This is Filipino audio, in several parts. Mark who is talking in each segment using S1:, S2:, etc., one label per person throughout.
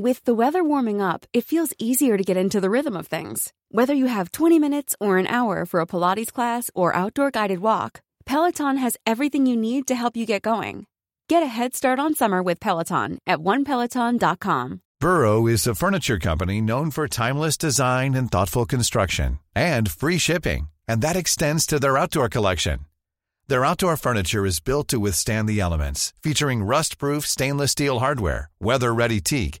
S1: With the weather warming up, it feels easier to get into the rhythm of things. Whether you have 20 minutes or an hour for a Pilates class or outdoor guided walk, Peloton has everything you need to help you get going. Get a head start on summer with Peloton at onepeloton.com.
S2: Burrow is a furniture company known for timeless design and thoughtful construction and free shipping, and that extends to their outdoor collection. Their outdoor furniture is built to withstand the elements, featuring rust-proof stainless steel hardware, weather-ready teak,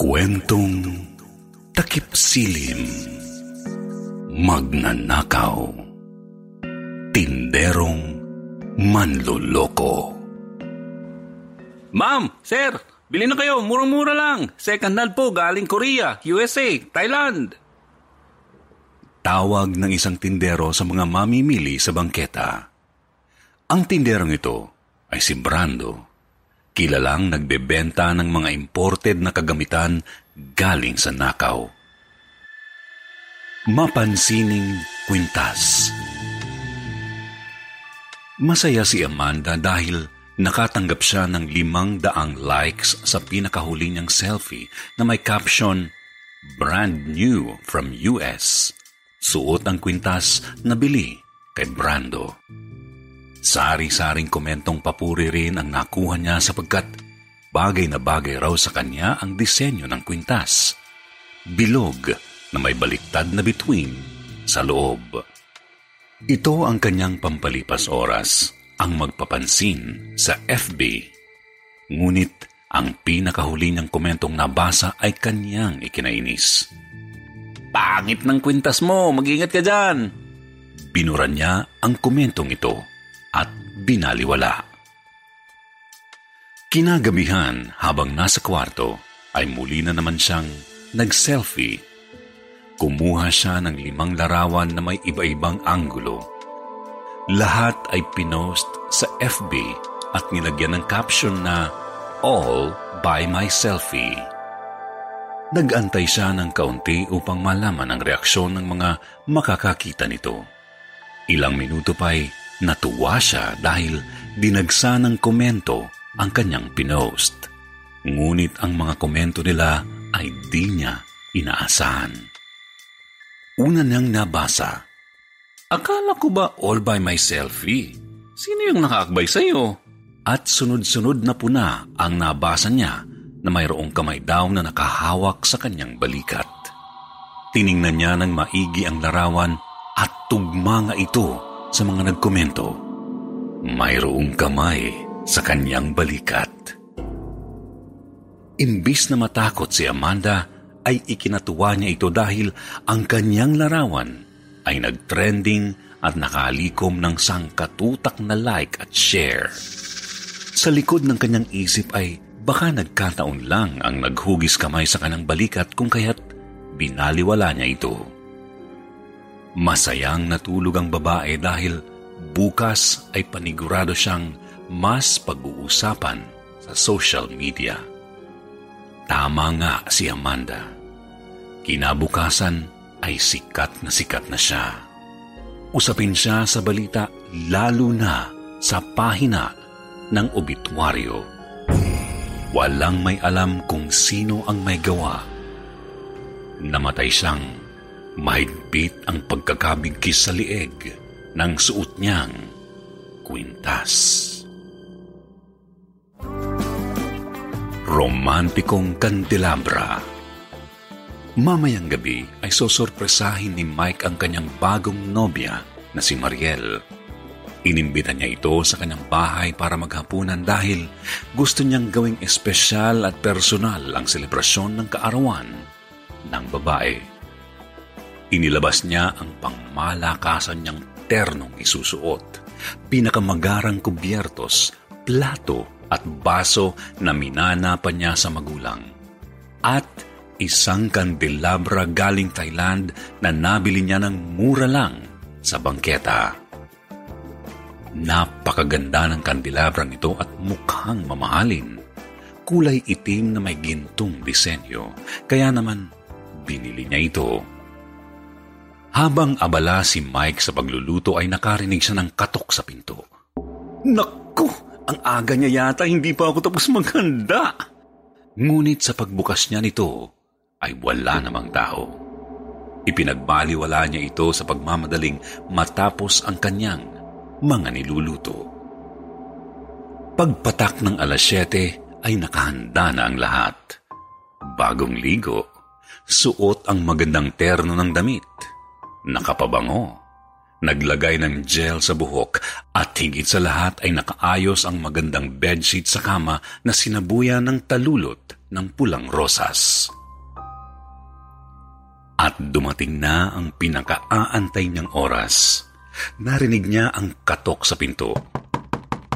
S3: Kwentong takip silim Magnanakaw Tinderong manloloko
S4: Ma'am, sir, bili na kayo, murang-mura lang. Second hand po galing Korea, USA, Thailand.
S3: Tawag ng isang tindero sa mga mamimili sa bangketa. Ang tinderong ito ay si Brando kilalang nagbebenta ng mga imported na kagamitan galing sa nakaw. Mapansining kwintas. Masaya si Amanda dahil nakatanggap siya ng limang daang likes sa pinakahuli niyang selfie na may caption, Brand new from US. Suot ang kwintas na bili kay Brando. Sari-saring komentong papuri rin ang nakuha niya sapagkat bagay na bagay raw sa kanya ang disenyo ng kwintas. Bilog na may baliktad na bituin sa loob. Ito ang kanyang pampalipas oras, ang magpapansin sa FB. Ngunit ang pinakahuli niyang komentong nabasa ay kanyang ikinainis.
S4: Pangit ng kwintas mo, mag-ingat ka dyan.
S3: Binura niya ang komentong ito at binaliwala. Kinagabihan habang nasa kwarto ay muli na naman siyang nag-selfie. Kumuha siya ng limang larawan na may iba-ibang anggulo. Lahat ay pinost sa FB at nilagyan ng caption na All by my selfie. Nagantay siya ng kaunti upang malaman ang reaksyon ng mga makakakita nito. Ilang minuto pa'y Natuwa siya dahil dinagsa ng komento ang kanyang pinost. Ngunit ang mga komento nila ay di niya inaasahan. Una niyang nabasa.
S4: Akala ko ba all by myself eh? Sino yung nakaakbay sa'yo?
S3: At sunod-sunod na puna ang nabasa niya na mayroong kamay daw na nakahawak sa kanyang balikat. Tiningnan niya ng maigi ang larawan at tugma nga ito sa mga nagkomento. Mayroong kamay sa kanyang balikat. Imbis na matakot si Amanda, ay ikinatuwa niya ito dahil ang kanyang larawan ay nagtrending at nakalikom ng sangkatutak na like at share. Sa likod ng kanyang isip ay baka nagkataon lang ang naghugis kamay sa kanyang balikat kung kaya't binaliwala niya ito. Masayang natulog ang babae dahil bukas ay panigurado siyang mas pag-uusapan sa social media. Tama nga si Amanda. Kinabukasan ay sikat na sikat na siya. Usapin siya sa balita lalo na sa pahina ng obituaryo. Walang may alam kung sino ang may gawa. Namatay siyang mahigpit ang pagkakabigkis sa lieg ng suot niyang kwintas. Romantikong kandelabra Mamayang gabi ay sosorpresahin ni Mike ang kanyang bagong nobya na si Mariel. Inimbita niya ito sa kanyang bahay para maghapunan dahil gusto niyang gawing espesyal at personal ang selebrasyon ng kaarawan ng babae. Inilabas niya ang pangmalakasan niyang ternong isusuot, pinakamagarang kubyertos, plato at baso na minana pa niya sa magulang. At isang kandelabra galing Thailand na nabili niya ng mura lang sa bangketa. Napakaganda ng kandelabrang ito at mukhang mamahalin. Kulay itim na may gintong disenyo, kaya naman binili niya ito. Habang abala si Mike sa pagluluto ay nakarinig siya ng katok sa pinto. Naku! Ang aga niya yata, hindi pa ako tapos maghanda. Ngunit sa pagbukas niya nito, ay wala namang tao. Ipinagbaliwala niya ito sa pagmamadaling matapos ang kanyang mga niluluto. Pagpatak ng alas 7 ay nakahanda na ang lahat. Bagong ligo, suot ang magandang terno ng damit, nakapabango, naglagay ng gel sa buhok at higit sa lahat ay nakaayos ang magandang bedsheet sa kama na sinabuya ng talulot ng pulang rosas. At dumating na ang pinakaaantay niyang oras. Narinig niya ang katok sa pinto.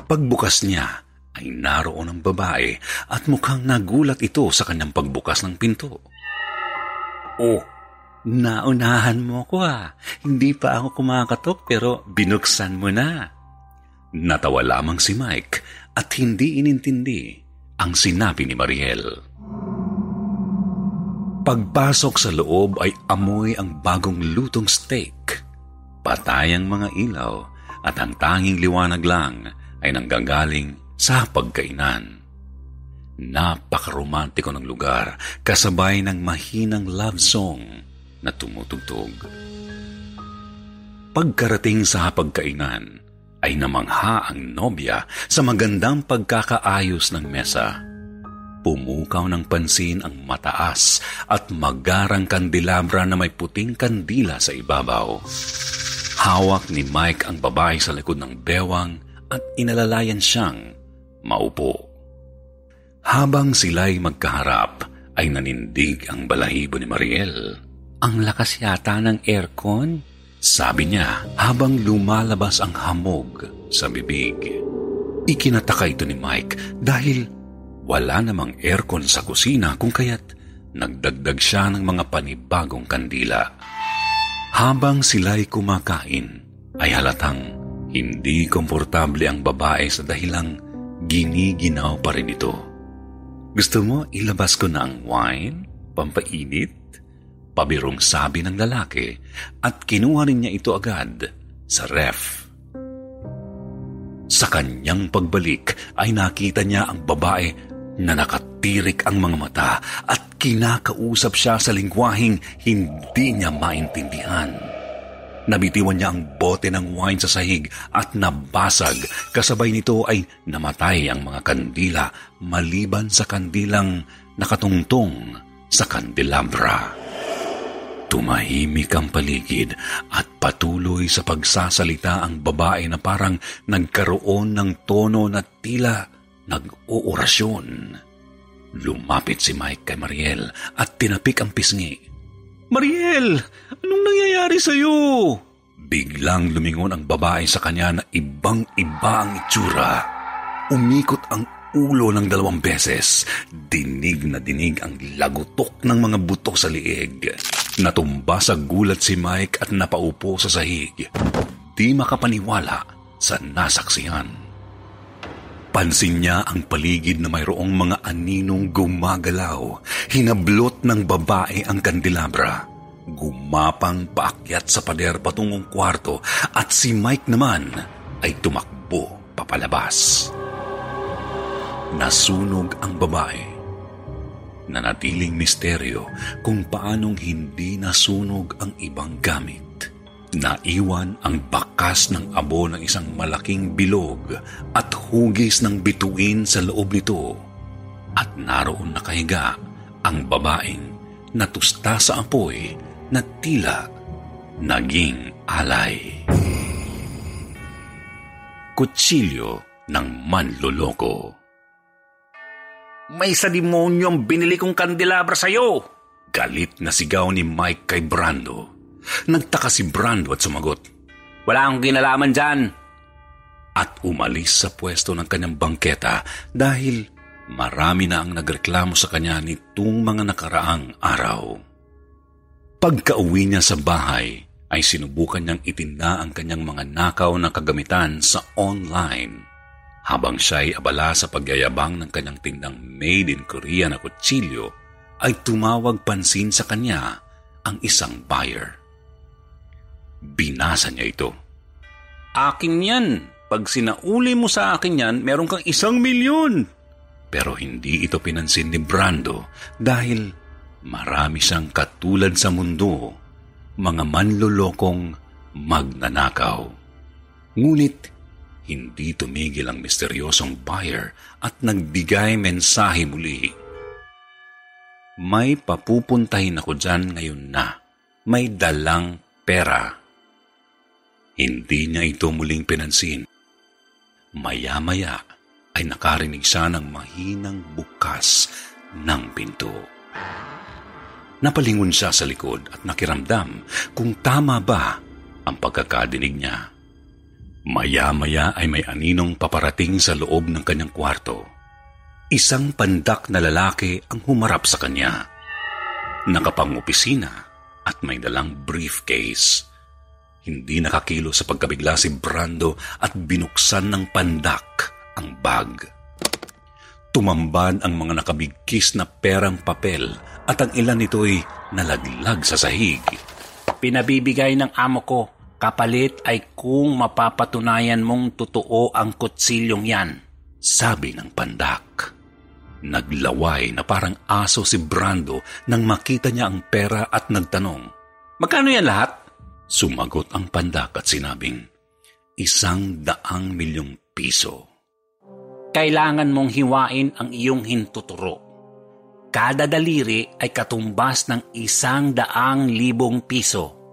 S3: Pagbukas niya, ay naroon ang babae at mukhang nagulat ito sa kanyang pagbukas ng pinto. Oh, naunahan mo ko ah. Hindi pa ako kumakatok pero binuksan mo na. Natawa lamang si Mike at hindi inintindi ang sinabi ni Mariel. Pagpasok sa loob ay amoy ang bagong lutong steak. Patay ang mga ilaw at ang tanging liwanag lang ay nanggagaling sa pagkainan. Napakaromantiko ng lugar kasabay ng mahinang love song na tumutugtog. Pagkarating sa pagkainan, ay namangha ang nobya sa magandang pagkakaayos ng mesa Pumukaw ng pansin ang mataas at magarang kandelabra na may puting kandila sa ibabaw. Hawak ni Mike ang babae sa likod ng bewang at inalalayan siyang maupo. Habang sila'y magkaharap, ay nanindig ang balahibo ni Mariel. Ang lakas yata ng aircon? Sabi niya habang lumalabas ang hamog sa bibig. Ikinataka ito ni Mike dahil wala namang aircon sa kusina kung kaya't nagdagdag siya ng mga panibagong kandila. Habang sila'y kumakain, ay halatang hindi komportable ang babae sa dahilang giniginaw pa rin ito. Gusto mo ilabas ko na ang wine? Pampainit? Pabirong sabi ng lalaki at kinuha rin niya ito agad sa ref. Sa kanyang pagbalik ay nakita niya ang babae na nakatirik ang mga mata at kinakausap siya sa lingwaheng hindi niya maintindihan. Nabitiwan niya ang bote ng wine sa sahig at nabasag. Kasabay nito ay namatay ang mga kandila maliban sa kandilang nakatungtong sa kandelabra. Tumahimik ang paligid at patuloy sa pagsasalita ang babae na parang nagkaroon ng tono na tila nag-uorasyon. Lumapit si Mike kay Mariel at tinapik ang pisngi. Mariel, anong nangyayari sa'yo? Biglang lumingon ang babae sa kanya na ibang-iba ang itsura. Umikot ang ulo ng dalawang beses. Dinig na dinig ang lagutok ng mga buto sa liig. Natumba sa gulat si Mike at napaupo sa sahig. Di makapaniwala sa nasaksihan. Napansin niya ang paligid na mayroong mga aninong gumagalaw. Hinablot ng babae ang kandelabra. Gumapang paakyat sa pader patungong kwarto at si Mike naman ay tumakbo papalabas. Nasunog ang babae. Nanatiling misteryo kung paanong hindi nasunog ang ibang gamit. Naiwan ang bakas ng abo ng isang malaking bilog at hugis ng bituin sa loob nito. At naroon nakahiga ang babaeng natusta sa apoy na tila naging alay. Kutsilyo ng manloloko
S4: May sa demonyong binili kong kandelabra sa'yo!
S3: Galit na sigaw ni Mike kay Brando. Nagtaka si Brando at sumagot.
S4: Wala akong ginalaman dyan.
S3: At umalis sa pwesto ng kanyang bangketa dahil marami na ang nagreklamo sa kanya nitong mga nakaraang araw. Pagka-uwi niya sa bahay, ay sinubukan niyang itinda ang kanyang mga nakaw na kagamitan sa online. Habang siya ay abala sa pagyayabang ng kanyang tindang made in Korea na kutsilyo, ay tumawag pansin sa kanya ang isang buyer. Binasa niya ito.
S4: Akin yan. Pag sinauli mo sa akin yan, meron kang isang milyon.
S3: Pero hindi ito pinansin ni Brando dahil marami siyang katulad sa mundo, mga manlolokong magnanakaw. Ngunit hindi tumigil ang misteryosong buyer at nagbigay mensahe muli. May papupuntahin ako dyan ngayon na may dalang pera. Hindi niya ito muling pinansin. Maya-maya ay nakarinig siya ng mahinang bukas ng pinto. Napalingon siya sa likod at nakiramdam kung tama ba ang pagkakadinig niya. Maya-maya ay may aninong paparating sa loob ng kanyang kwarto. Isang pandak na lalaki ang humarap sa kanya. Nakapangopisina at may dalang briefcase. Hindi nakakilo sa pagkabigla si Brando at binuksan ng pandak ang bag. Tumambad ang mga nakabigkis na perang papel at ang ilan nito'y nalaglag sa sahig.
S4: Pinabibigay ng amo ko. Kapalit ay kung mapapatunayan mong totoo ang kutsilyong yan.
S3: Sabi ng pandak. Naglaway na parang aso si Brando nang makita niya ang pera at nagtanong.
S4: Magkano yan lahat?
S3: Sumagot ang pandak at sinabing, isang daang milyong piso.
S4: Kailangan mong hiwain ang iyong hintuturo. Kada daliri ay katumbas ng isang daang libong piso.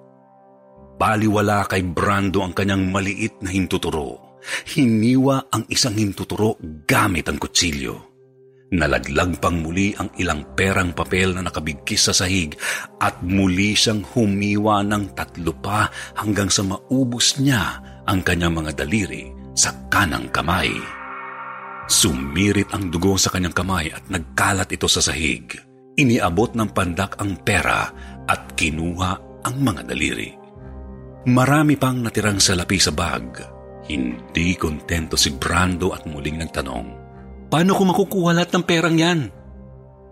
S3: Baliwala kay Brando ang kanyang maliit na hintuturo. Hiniwa ang isang hintuturo gamit ang kutsilyo. Nalaglag pang muli ang ilang perang papel na nakabigkis sa sahig at muli siyang humiwa ng tatlo pa hanggang sa maubos niya ang kanyang mga daliri sa kanang kamay. Sumirit ang dugo sa kanyang kamay at nagkalat ito sa sahig. Iniabot ng pandak ang pera at kinuha ang mga daliri. Marami pang natirang salapi sa bag. Hindi kontento si Brando at muling nagtanong, Paano ko makukuha lahat ng perang yan?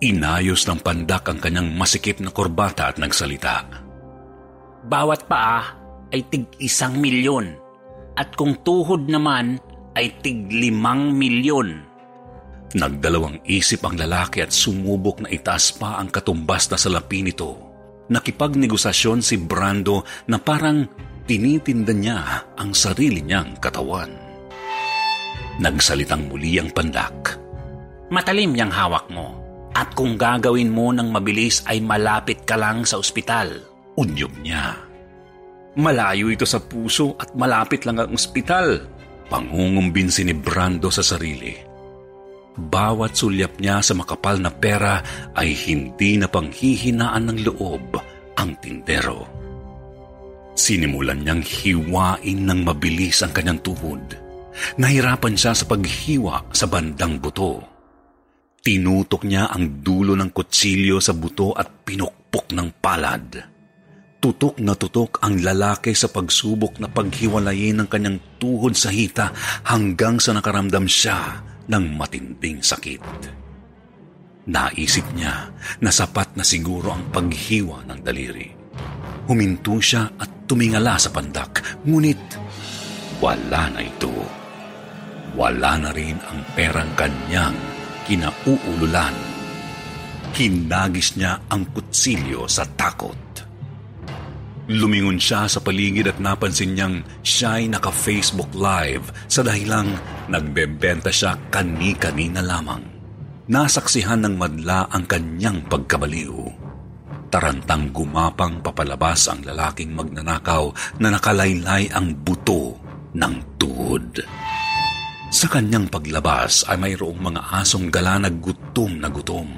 S3: Inayos ng pandak ang kanyang masikip na korbata at nagsalita.
S4: Bawat paa ay tig isang milyon at kung tuhod naman ay tig limang milyon.
S3: Nagdalawang isip ang lalaki at sumubok na itaas pa ang katumbas na salapi nito. Nakipagnegosasyon si Brando na parang tinitinda niya ang sarili niyang katawan. Nagsalitang muli ang pandak.
S4: Matalim yang hawak mo. At kung gagawin mo ng mabilis ay malapit ka lang sa ospital.
S3: Unyog niya.
S4: Malayo ito sa puso at malapit lang ang ospital.
S3: Pangungumbinsi ni Brando sa sarili. Bawat sulyap niya sa makapal na pera ay hindi na panghihinaan ng loob ang tindero. Sinimulan niyang hiwain ng mabilis ang kanyang tuhod. Nahirapan siya sa paghiwa sa bandang buto. Tinutok niya ang dulo ng kutsilyo sa buto at pinukpok ng palad. Tutok na tutok ang lalaki sa pagsubok na paghiwalayin ng kanyang tuhod sa hita hanggang sa nakaramdam siya ng matinding sakit. Naisip niya na sapat na siguro ang paghiwa ng daliri. Huminto siya at tumingala sa pandak, ngunit wala na ito. Wala na rin ang perang kanyang kinauululan. Hinagis niya ang kutsilyo sa takot. Lumingon siya sa paligid at napansin niyang siya'y naka-Facebook Live sa dahilang nagbebenta siya kani-kanina lamang. Nasaksihan ng madla ang kanyang pagkabaliw. Tarantang gumapang papalabas ang lalaking magnanakaw na nakalaylay ang buto ng tuhod. Sa kanyang paglabas ay mayroong mga asong gala na gutom na gutom.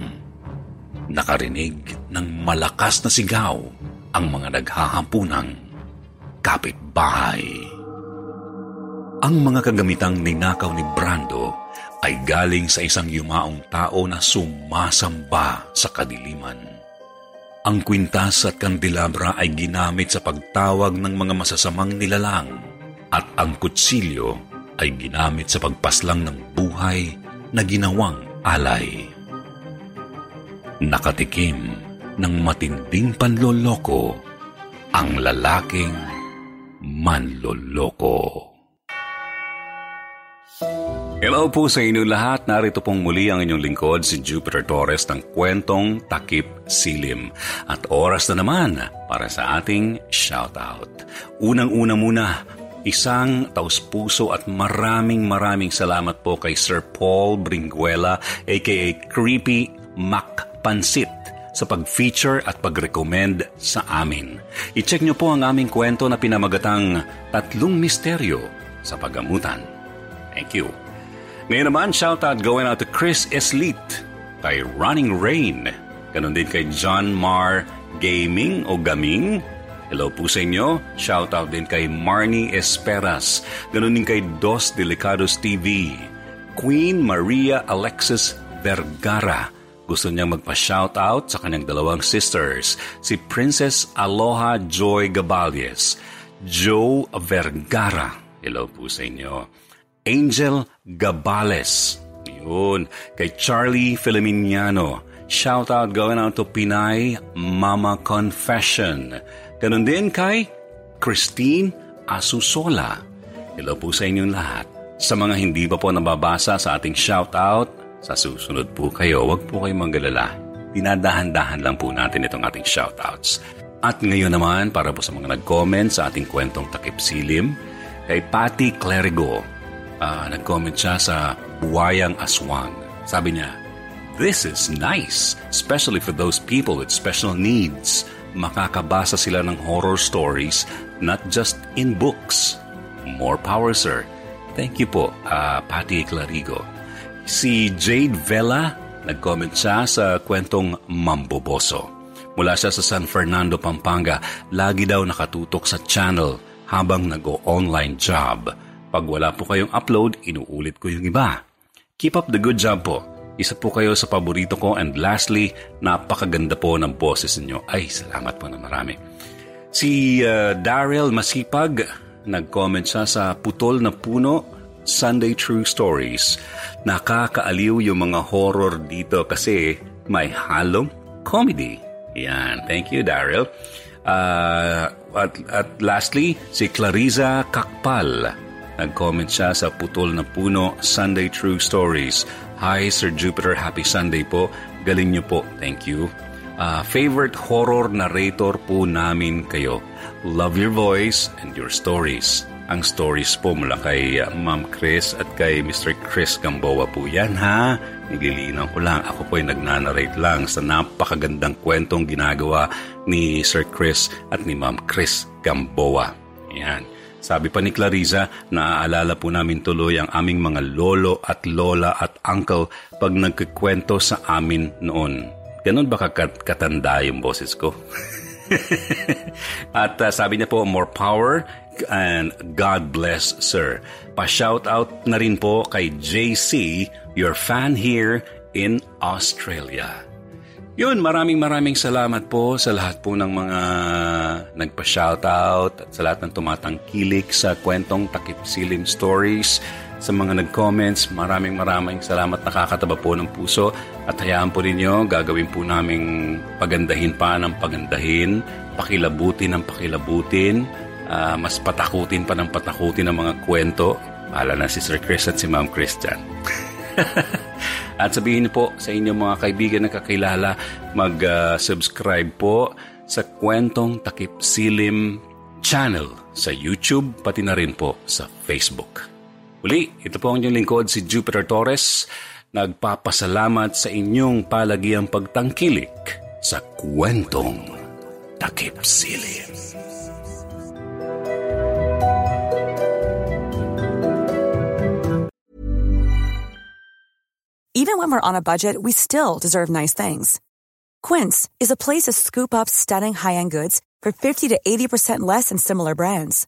S3: Nakarinig ng malakas na sigaw ang mga naghahampunang kapitbahay. Ang mga kagamitang ninakaw ni Brando ay galing sa isang yumaong tao na sumasamba sa kadiliman. Ang kwintas at kandelabra ay ginamit sa pagtawag ng mga masasamang nilalang at ang kutsilyo ay ginamit sa pagpaslang ng buhay na ginawang alay. Nakatikim ng matinding panloloko ang lalaking manloloko. Hello po sa inyo lahat. Narito pong muli ang inyong lingkod si Jupiter Torres ng kwentong Takip Silim. At oras na naman para sa ating shoutout. Unang-una muna, Isang taus-puso at maraming maraming salamat po kay Sir Paul Bringuela aka Creepy Mac Pansit sa pag-feature at pag-recommend sa amin. I-check nyo po ang aming kwento na pinamagatang Tatlong Misteryo sa Pagamutan. Thank you. Ngayon naman, shoutout going out to Chris Eslit, kay Running Rain, ganun din kay John Mar Gaming o Gaming, Hello po sa inyo. Shoutout din kay Marnie Esperas. Ganun din kay Dos Delicados TV. Queen Maria Alexis Vergara gusto niyang magpa-shoutout sa kanyang dalawang sisters, si Princess Aloha Joy Gaballes, Joe Vergara, hello po sa inyo, Angel Gabales, yun, kay Charlie Filomeniano, shoutout going out to Pinay Mama Confession, ganun din kay Christine Asusola, hello po sa inyong lahat. Sa mga hindi pa po nababasa sa ating shoutout, sa susunod po kayo, wag po kayong manggalala. Dinadahan-dahan lang po natin itong ating shoutouts. At ngayon naman, para po sa mga nag-comment sa ating kwentong takip silim, kay Patty Clerigo, uh, nag-comment siya sa Buwayang Aswang. Sabi niya, This is nice, especially for those people with special needs. Makakabasa sila ng horror stories, not just in books. More power, sir. Thank you po, uh, Patty Clarigo. Si Jade Vela, nag-comment siya sa kwentong Mamboboso. Mula siya sa San Fernando, Pampanga, lagi daw nakatutok sa channel habang nag-o-online job. Pag wala po kayong upload, inuulit ko yung iba. Keep up the good job po. Isa po kayo sa paborito ko and lastly, napakaganda po ng boses niyo. Ay, salamat po na marami. Si uh, Daryl Masipag, nag-comment siya sa Putol na Puno, Sunday True Stories. Nakakaaliw yung mga horror dito kasi may halong comedy. Yan. Thank you, Daryl. Uh, at, at lastly, si Clariza Kakpal. Nag-comment siya sa Putol na Puno, Sunday True Stories. Hi, Sir Jupiter. Happy Sunday po. Galing niyo po. Thank you. Uh, favorite horror narrator po namin kayo. Love your voice and your stories. Ang stories po mula kay uh, Ma'am Chris at kay Mr. Chris Gamboa po yan ha. Nililinaw ko lang. Ako po ay nagnanarrate lang sa napakagandang kwentong ginagawa ni Sir Chris at ni Ma'am Chris Gamboa. Yan. Sabi pa ni Clariza, naaalala po namin tuloy ang aming mga lolo at lola at uncle pag nagkikwento sa amin noon. Ganon ba katanda yung boses ko? at uh, sabi niya po, more power and God bless, sir. Pa-shout out na rin po kay JC, your fan here in Australia. Yun, maraming maraming salamat po sa lahat po ng mga nagpa-shoutout at sa lahat ng tumatangkilik sa kwentong Takip Silim Stories. Sa mga nag-comments. Maraming maraming salamat. Nakakataba po ng puso. At hayaan po ninyo, gagawin po naming pagandahin pa ng pagandahin, pakilabutin ng pakilabutin, uh, mas patakutin pa ng patakutin ng mga kwento. Pala na si Sir Chris at si Ma'am Christian. at sabihin po sa inyong mga kaibigan na kakilala, mag-subscribe uh, po sa Kwentong Takip Silim channel sa YouTube, pati na rin po sa Facebook. Uli, ito po ang inyong lingkod si Jupiter Torres, nagpapasalamat sa inyong palagiang pagtangkilik sa kwentong takip silim.
S5: Even when we're on a budget, we still deserve nice things. Quince is a place to scoop up stunning high-end goods for 50 to 80% less than similar brands.